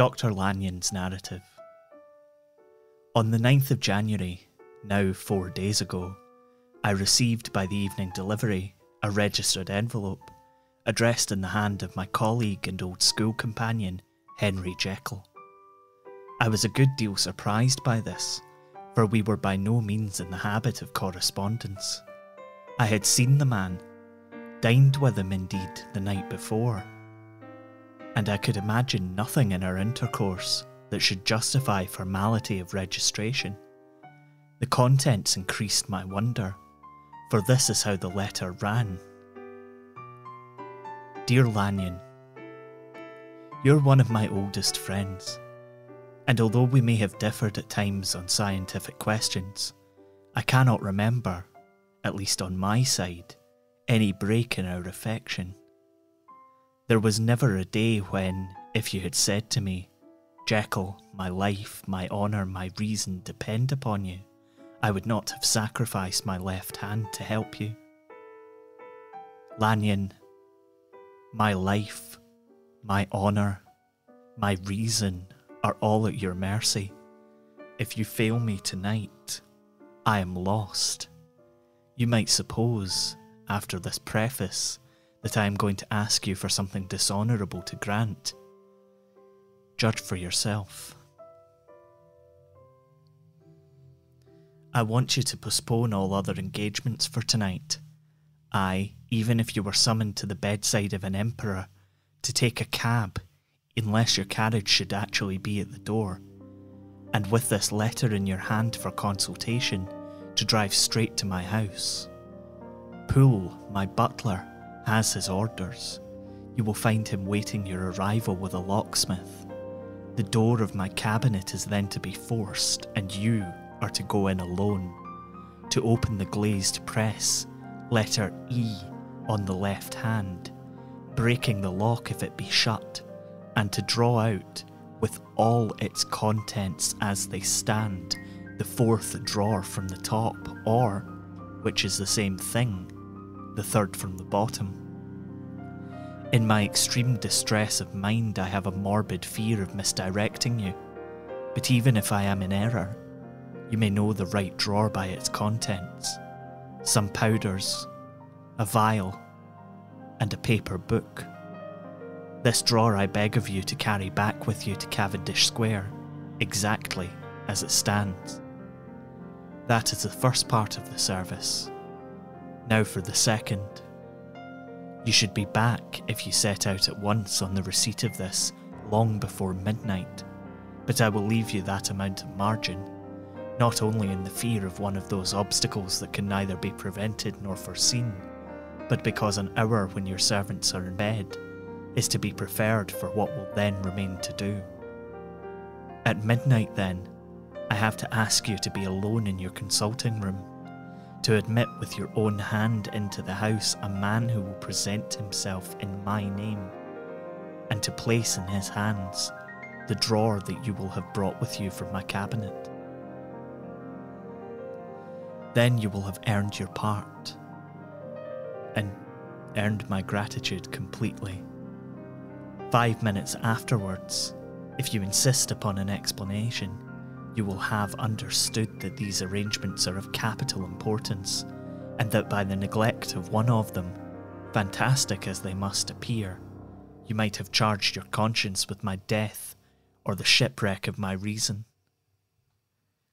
Dr. Lanyon's narrative. On the 9th of January, now four days ago, I received by the evening delivery a registered envelope addressed in the hand of my colleague and old school companion, Henry Jekyll. I was a good deal surprised by this, for we were by no means in the habit of correspondence. I had seen the man, dined with him indeed the night before, and I could imagine nothing in our intercourse that should justify formality of registration. The contents increased my wonder, for this is how the letter ran. Dear Lanyon, You're one of my oldest friends, and although we may have differed at times on scientific questions, I cannot remember, at least on my side, any break in our affection. There was never a day when, if you had said to me, Jekyll, my life, my honour, my reason depend upon you, I would not have sacrificed my left hand to help you. Lanyon, my life, my honour, my reason are all at your mercy. If you fail me tonight, I am lost. You might suppose, after this preface, that I am going to ask you for something dishonourable to grant. Judge for yourself. I want you to postpone all other engagements for tonight. I, even if you were summoned to the bedside of an emperor, to take a cab, unless your carriage should actually be at the door, and with this letter in your hand for consultation, to drive straight to my house. Poole, my butler, has his orders. You will find him waiting your arrival with a locksmith. The door of my cabinet is then to be forced, and you are to go in alone. To open the glazed press, letter E on the left hand, breaking the lock if it be shut, and to draw out, with all its contents as they stand, the fourth drawer from the top, or, which is the same thing, the third from the bottom. In my extreme distress of mind, I have a morbid fear of misdirecting you. But even if I am in error, you may know the right drawer by its contents some powders, a vial, and a paper book. This drawer I beg of you to carry back with you to Cavendish Square, exactly as it stands. That is the first part of the service. Now for the second. You should be back if you set out at once on the receipt of this long before midnight, but I will leave you that amount of margin, not only in the fear of one of those obstacles that can neither be prevented nor foreseen, but because an hour when your servants are in bed is to be preferred for what will then remain to do. At midnight, then, I have to ask you to be alone in your consulting room to admit with your own hand into the house a man who will present himself in my name, and to place in his hands the drawer that you will have brought with you from my cabinet. Then you will have earned your part, and earned my gratitude completely. Five minutes afterwards, if you insist upon an explanation, you will have understood that these arrangements are of capital importance, and that by the neglect of one of them, fantastic as they must appear, you might have charged your conscience with my death or the shipwreck of my reason.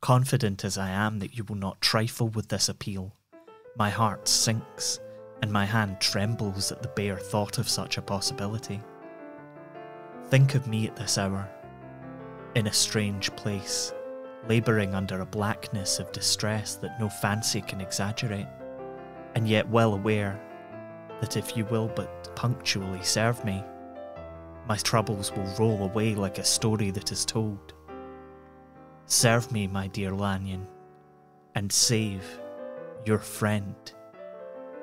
Confident as I am that you will not trifle with this appeal, my heart sinks and my hand trembles at the bare thought of such a possibility. Think of me at this hour, in a strange place, labouring under a blackness of distress that no fancy can exaggerate, and yet well aware that if you will but punctually serve me, my troubles will roll away like a story that is told. Serve me, my dear Lanyon, and save your friend,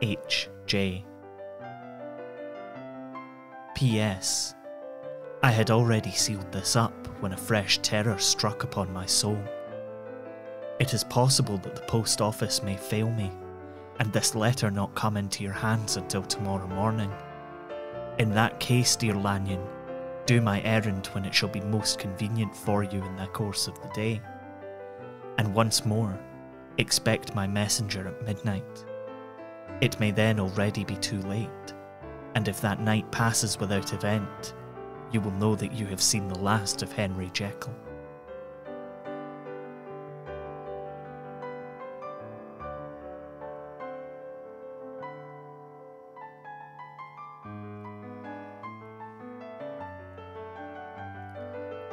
H. J. P.S. I had already sealed this up when a fresh terror struck upon my soul. It is possible that the post office may fail me, and this letter not come into your hands until tomorrow morning. In that case, dear Lanyon, do my errand when it shall be most convenient for you in the course of the day. And once more, expect my messenger at midnight. It may then already be too late, and if that night passes without event, you will know that you have seen the last of Henry Jekyll.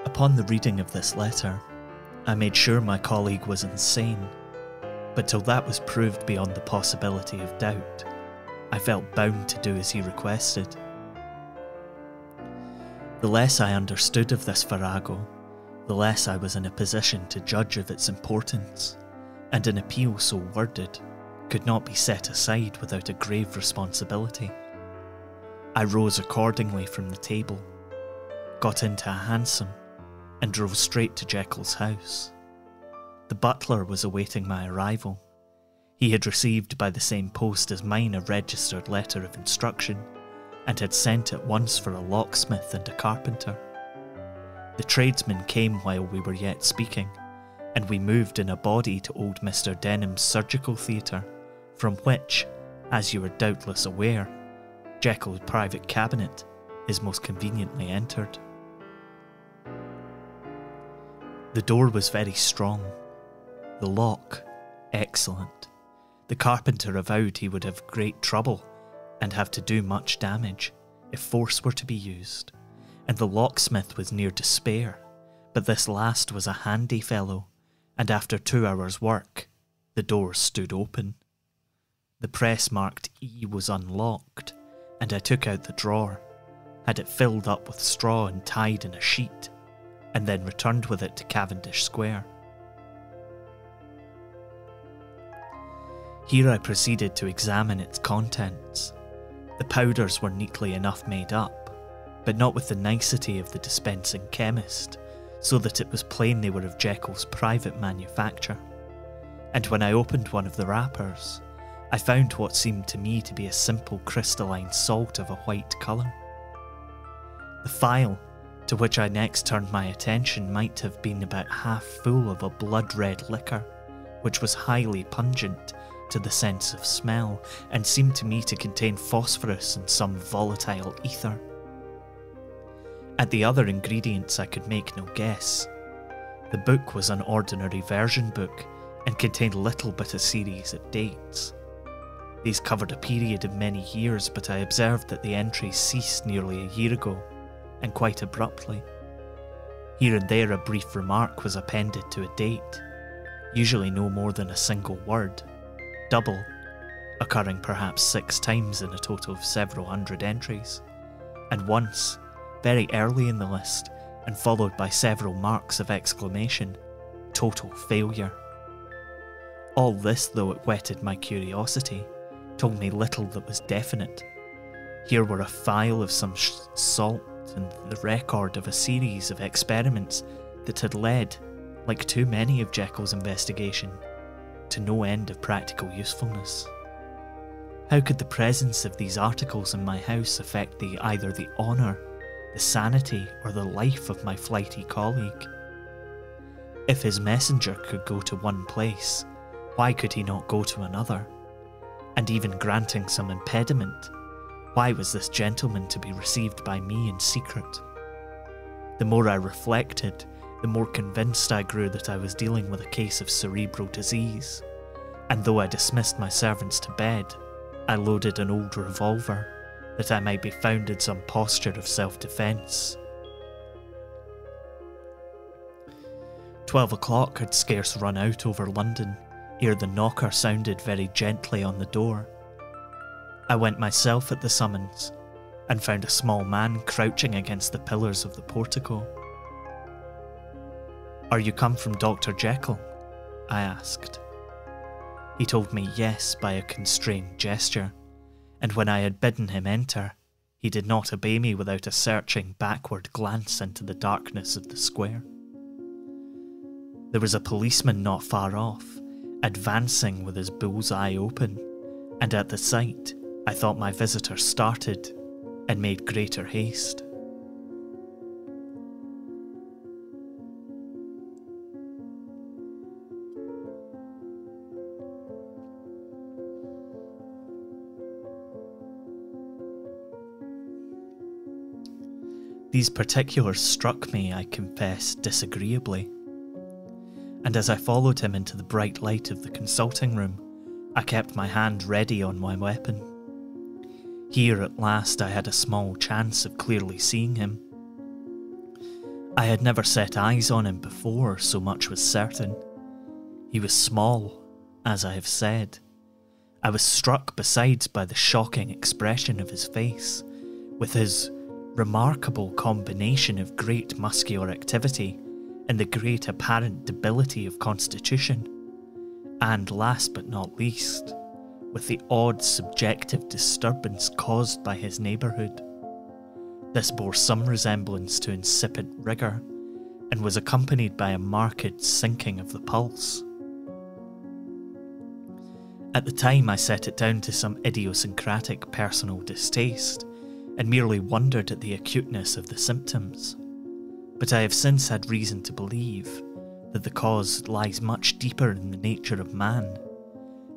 Upon the reading of this letter, I made sure my colleague was insane, but till that was proved beyond the possibility of doubt, I felt bound to do as he requested. The less I understood of this farrago, the less I was in a position to judge of its importance, and an appeal so worded could not be set aside without a grave responsibility. I rose accordingly from the table, got into a hansom, and drove straight to Jekyll's house. The butler was awaiting my arrival. He had received by the same post as mine a registered letter of instruction, and had sent at once for a locksmith and a carpenter. The tradesmen came while we were yet speaking, and we moved in a body to old Mr. Denman's surgical theatre, from which, as you are doubtless aware, Jekyll's private cabinet is most conveniently entered. The door was very strong, the lock excellent. The carpenter avowed he would have great trouble and have to do much damage if force were to be used, and the locksmith was near despair, but this last was a handy fellow, and after two hours' work, the door stood open. The press marked E was unlocked, and I took out the drawer, had it filled up with straw and tied in a sheet and then returned with it to Cavendish Square. Here I proceeded to examine its contents. The powders were neatly enough made up, but not with the nicety of the dispensing chemist, so that it was plain they were of Jekyll's private manufacture. And when I opened one of the wrappers, I found what seemed to me to be a simple crystalline salt of a white colour. The phial to which I next turned my attention might have been about half full of a blood red liquor, which was highly pungent to the sense of smell and seemed to me to contain phosphorus and some volatile ether. At the other ingredients, I could make no guess. The book was an ordinary version book and contained little but a series of dates. These covered a period of many years, but I observed that the entries ceased nearly a year ago and quite abruptly. Here and there, a brief remark was appended to a date, usually no more than a single word, double, occurring perhaps six times in a total of several hundred entries, and once, very early in the list, and followed by several marks of exclamation, total failure. All this, though it whetted my curiosity, told me little that was definite. Here were a phial of some sh- salt and the record of a series of experiments that had led, like too many of Jekyll's investigation, to no end of practical usefulness. How could the presence of these articles in my house affect the either the honour, the sanity, or the life of my flighty colleague? If his messenger could go to one place, why could he not go to another? And even granting some impediment, why was this gentleman to be received by me in secret? The more I reflected, the more convinced I grew that I was dealing with a case of cerebral disease. And though I dismissed my servants to bed, I loaded an old revolver that I might be found in some posture of self defence. Twelve o'clock had scarce run out over London ere the knocker sounded very gently on the door I went myself at the summons and found a small man crouching against the pillars of the portico. Are you come from Dr. Jekyll? I asked. He told me yes by a constrained gesture, and when I had bidden him enter, he did not obey me without a searching backward glance into the darkness of the square. There was a policeman not far off, advancing with his bull's eye open, and at the sight, I thought my visitor started and made greater haste. These particulars struck me, I confess, disagreeably. And as I followed him into the bright light of the consulting room, I kept my hand ready on my weapon. Here at last I had a small chance of clearly seeing him. I had never set eyes on him before, so much was certain. He was small, as I have said. I was struck besides by the shocking expression of his face, with his remarkable combination of great muscular activity and the great apparent debility of constitution, and last but not least, with the odd subjective disturbance caused by his neighbourhood. This bore some resemblance to incipient rigour, and was accompanied by a marked sinking of the pulse. At the time, I set it down to some idiosyncratic personal distaste, and merely wondered at the acuteness of the symptoms. But I have since had reason to believe that the cause lies much deeper in the nature of man,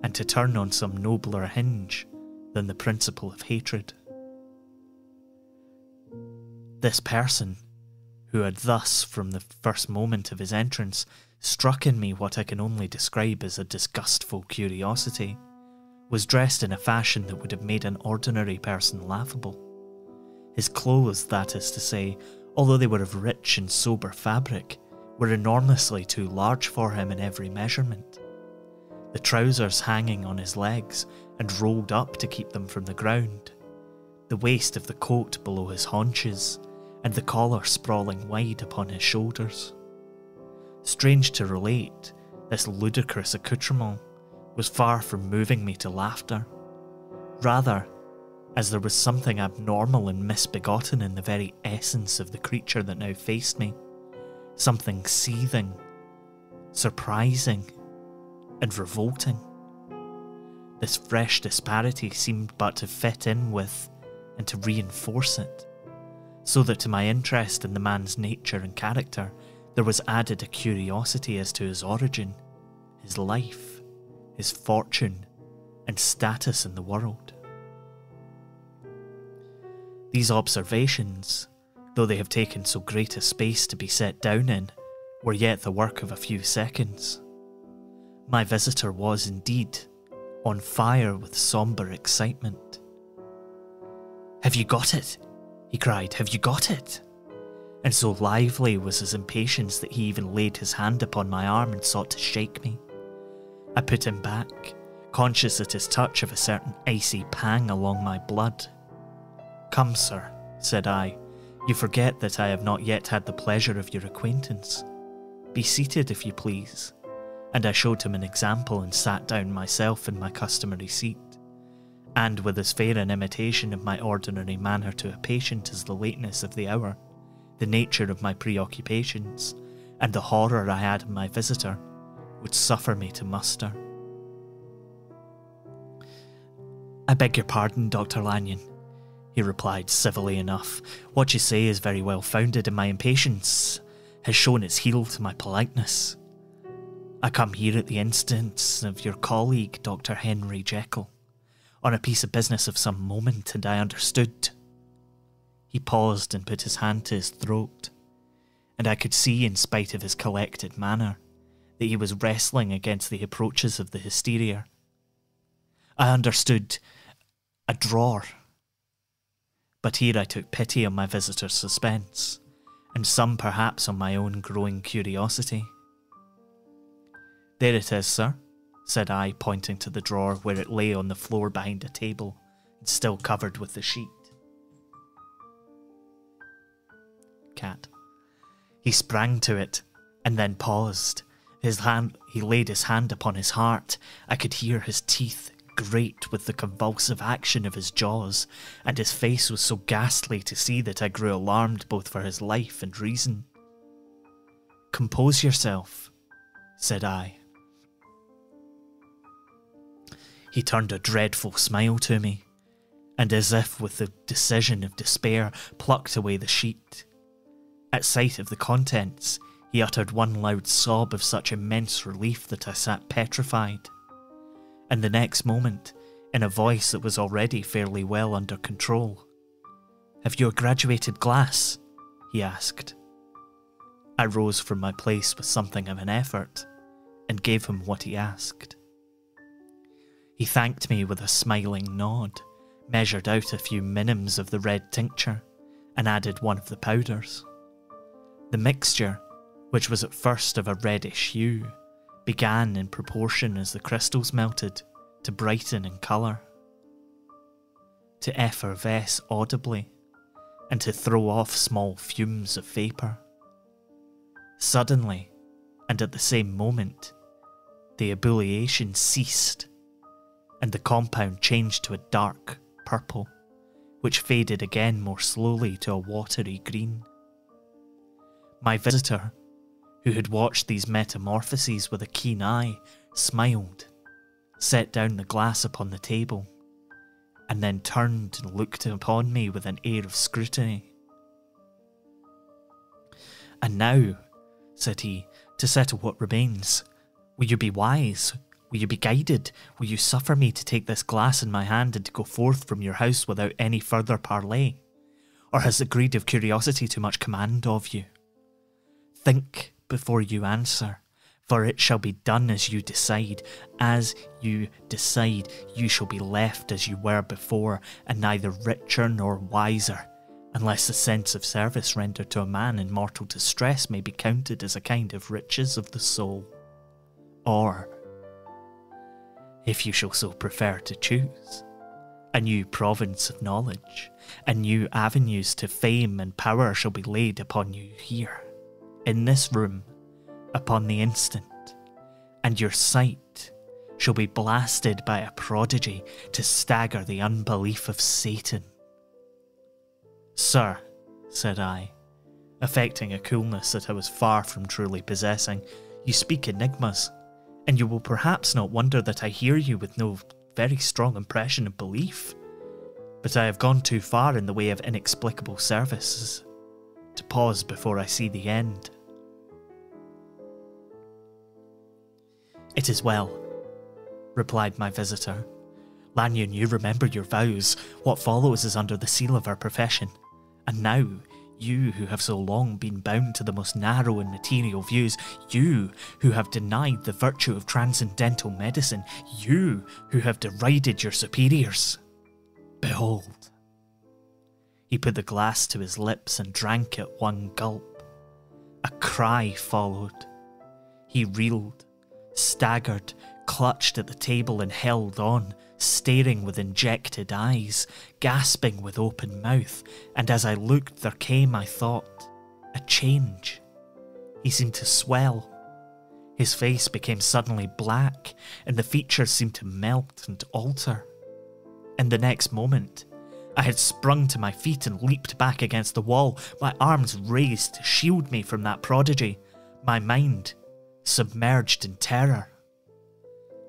and to turn on some nobler hinge than the principle of hatred. This person, who had thus, from the first moment of his entrance, struck in me what I can only describe as a disgustful curiosity, was dressed in a fashion that would have made an ordinary person laughable. His clothes, that is to say, although they were of rich and sober fabric, were enormously too large for him in every measurement. The trousers hanging on his legs and rolled up to keep them from the ground, the waist of the coat below his haunches, and the collar sprawling wide upon his shoulders. Strange to relate, this ludicrous accoutrement was far from moving me to laughter. Rather, as there was something abnormal and misbegotten in the very essence of the creature that now faced me, something seething, surprising, and revolting. This fresh disparity seemed but to fit in with and to reinforce it so that to my interest in the man's nature and character, there was added a curiosity as to his origin, his life, his fortune, and status in the world. These observations, though they have taken so great a space to be set down in, were yet the work of a few seconds. My visitor was indeed on fire with sombre excitement. Have you got it? he cried. Have you got it? And so lively was his impatience that he even laid his hand upon my arm and sought to shake me. I put him back, conscious at his touch of a certain icy pang along my blood. Come, sir, said I, you forget that I have not yet had the pleasure of your acquaintance. Be seated, if you please. And I showed him an example and sat down myself in my customary seat and with as fair an imitation of my ordinary manner to a patient as the lateness of the hour, the nature of my preoccupations, and the horror I had in my visitor, would suffer me to muster. I beg your pardon, Dr. Lanyon, he replied civilly enough. What you say is very well founded, and my impatience has shown its heel to my politeness. I come here at the instance of your colleague, Dr. Henry Jekyll on a piece of business of some moment, and I understood. He paused and put his hand to his throat, and I could see, in spite of his collected manner, that he was wrestling against the approaches of the hysteria. I understood a drawer. But here I took pity on my visitor's suspense, and some perhaps on my own growing curiosity. There it is, sir, said I, pointing to the drawer where it lay on the floor behind a table and still covered with the sheet. Cat. He sprang to it and then paused. His hand he laid his hand upon his heart. I could hear his teeth grate with the convulsive action of his jaws, and his face was so ghastly to see that I grew alarmed both for his life and reason. Compose yourself, said I. He turned a dreadful smile to me, and as if with the decision of despair, plucked away the sheet. At sight of the contents, he uttered one loud sob of such immense relief that I sat petrified. And the next moment, in a voice that was already fairly well under control, Have you a graduated glass? he asked. I rose from my place with something of an effort and gave him what he asked. He thanked me with a smiling nod, measured out a few minims of the red tincture, and added one of the powders. The mixture, which was at first of a reddish hue, began in proportion as the crystals melted to brighten in colour, to effervesce audibly, and to throw off small fumes of vapour. Suddenly, and at the same moment, the ebullition ceased, and the compound changed to a dark purple, which faded again more slowly to a watery green. My visitor, who had watched these metamorphoses with a keen eye, smiled, set down the glass upon the table, and then turned and looked upon me with an air of scrutiny. And now, said he, to settle what remains, will you be wise? Will you be guided? Will you suffer me to take this glass in my hand and to go forth from your house without any further parley? Or has the greed of curiosity too much command of you? Think before you answer, for it shall be done as you decide. As you decide, you shall be left as you were before, and neither richer nor wiser, unless the sense of service rendered to a man in mortal distress may be counted as a kind of riches of the soul. Or, if you shall so prefer to choose, a new province of knowledge, and new avenues to fame and power shall be laid upon you here, in this room, upon the instant, and your sight shall be blasted by a prodigy to stagger the unbelief of Satan. Sir, said I, affecting a coolness that I was far from truly possessing, you speak enigmas, and you will perhaps not wonder that I hear you with no very strong impression of belief. But I have gone too far in the way of inexplicable services to pause before I see the end. It is well, replied my visitor. Lanyon, you remember your vows. What follows is under the seal of our profession. And now, you who have so long been bound to the most narrow and material views, you who have denied the virtue of transcendental medicine, you who have derided your superiors, behold. He put the glass to his lips and drank it one gulp. A cry followed. He reeled, staggered, clutched at the table and held on, staring with injected eyes, gasping with open mouth, and as I looked, there came, I thought, a change. He seemed to swell. His face became suddenly black, and the features seemed to melt and alter. And the next moment, I had sprung to my feet and leaped back against the wall, my arms raised to shield me from that prodigy, my mind submerged in terror.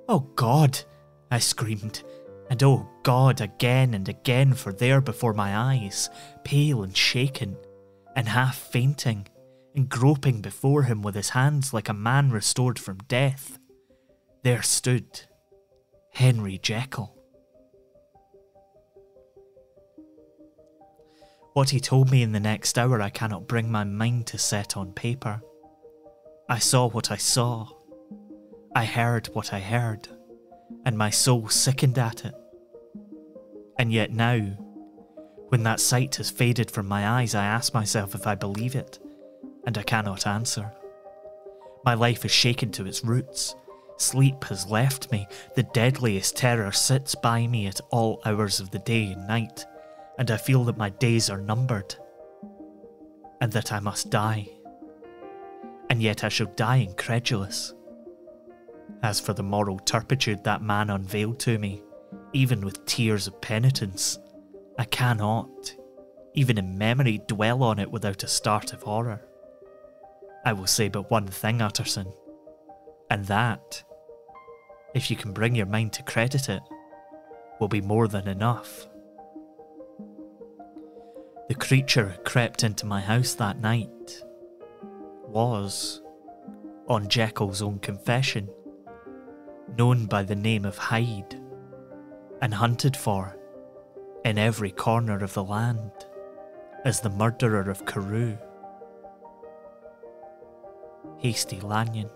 Oh God! I screamed, and oh God again and again, for there before my eyes, pale and shaken, and half fainting, and groping before him with his hands like a man restored from death, there stood Henry Jekyll. What he told me in the next hour I cannot bring my mind to set on paper. I saw what I saw. I heard what I heard and my soul sickened at it. And yet now, when that sight has faded from my eyes, I ask myself if I believe it, and I cannot answer. My life is shaken to its roots. Sleep has left me. The deadliest terror sits by me at all hours of the day and night, and I feel that my days are numbered, and that I must die. And yet I shall die incredulous as for the moral turpitude that man unveiled to me, even with tears of penitence, I cannot, even in memory, dwell on it without a start of horror. I will say but one thing, Utterson, and that, if you can bring your mind to credit it, will be more than enough. The creature crept into my house that night was, on Jekyll's own confession, known by the name of Hyde and hunted for in every corner of the land as the murderer of Carew. Hastie Lanyon.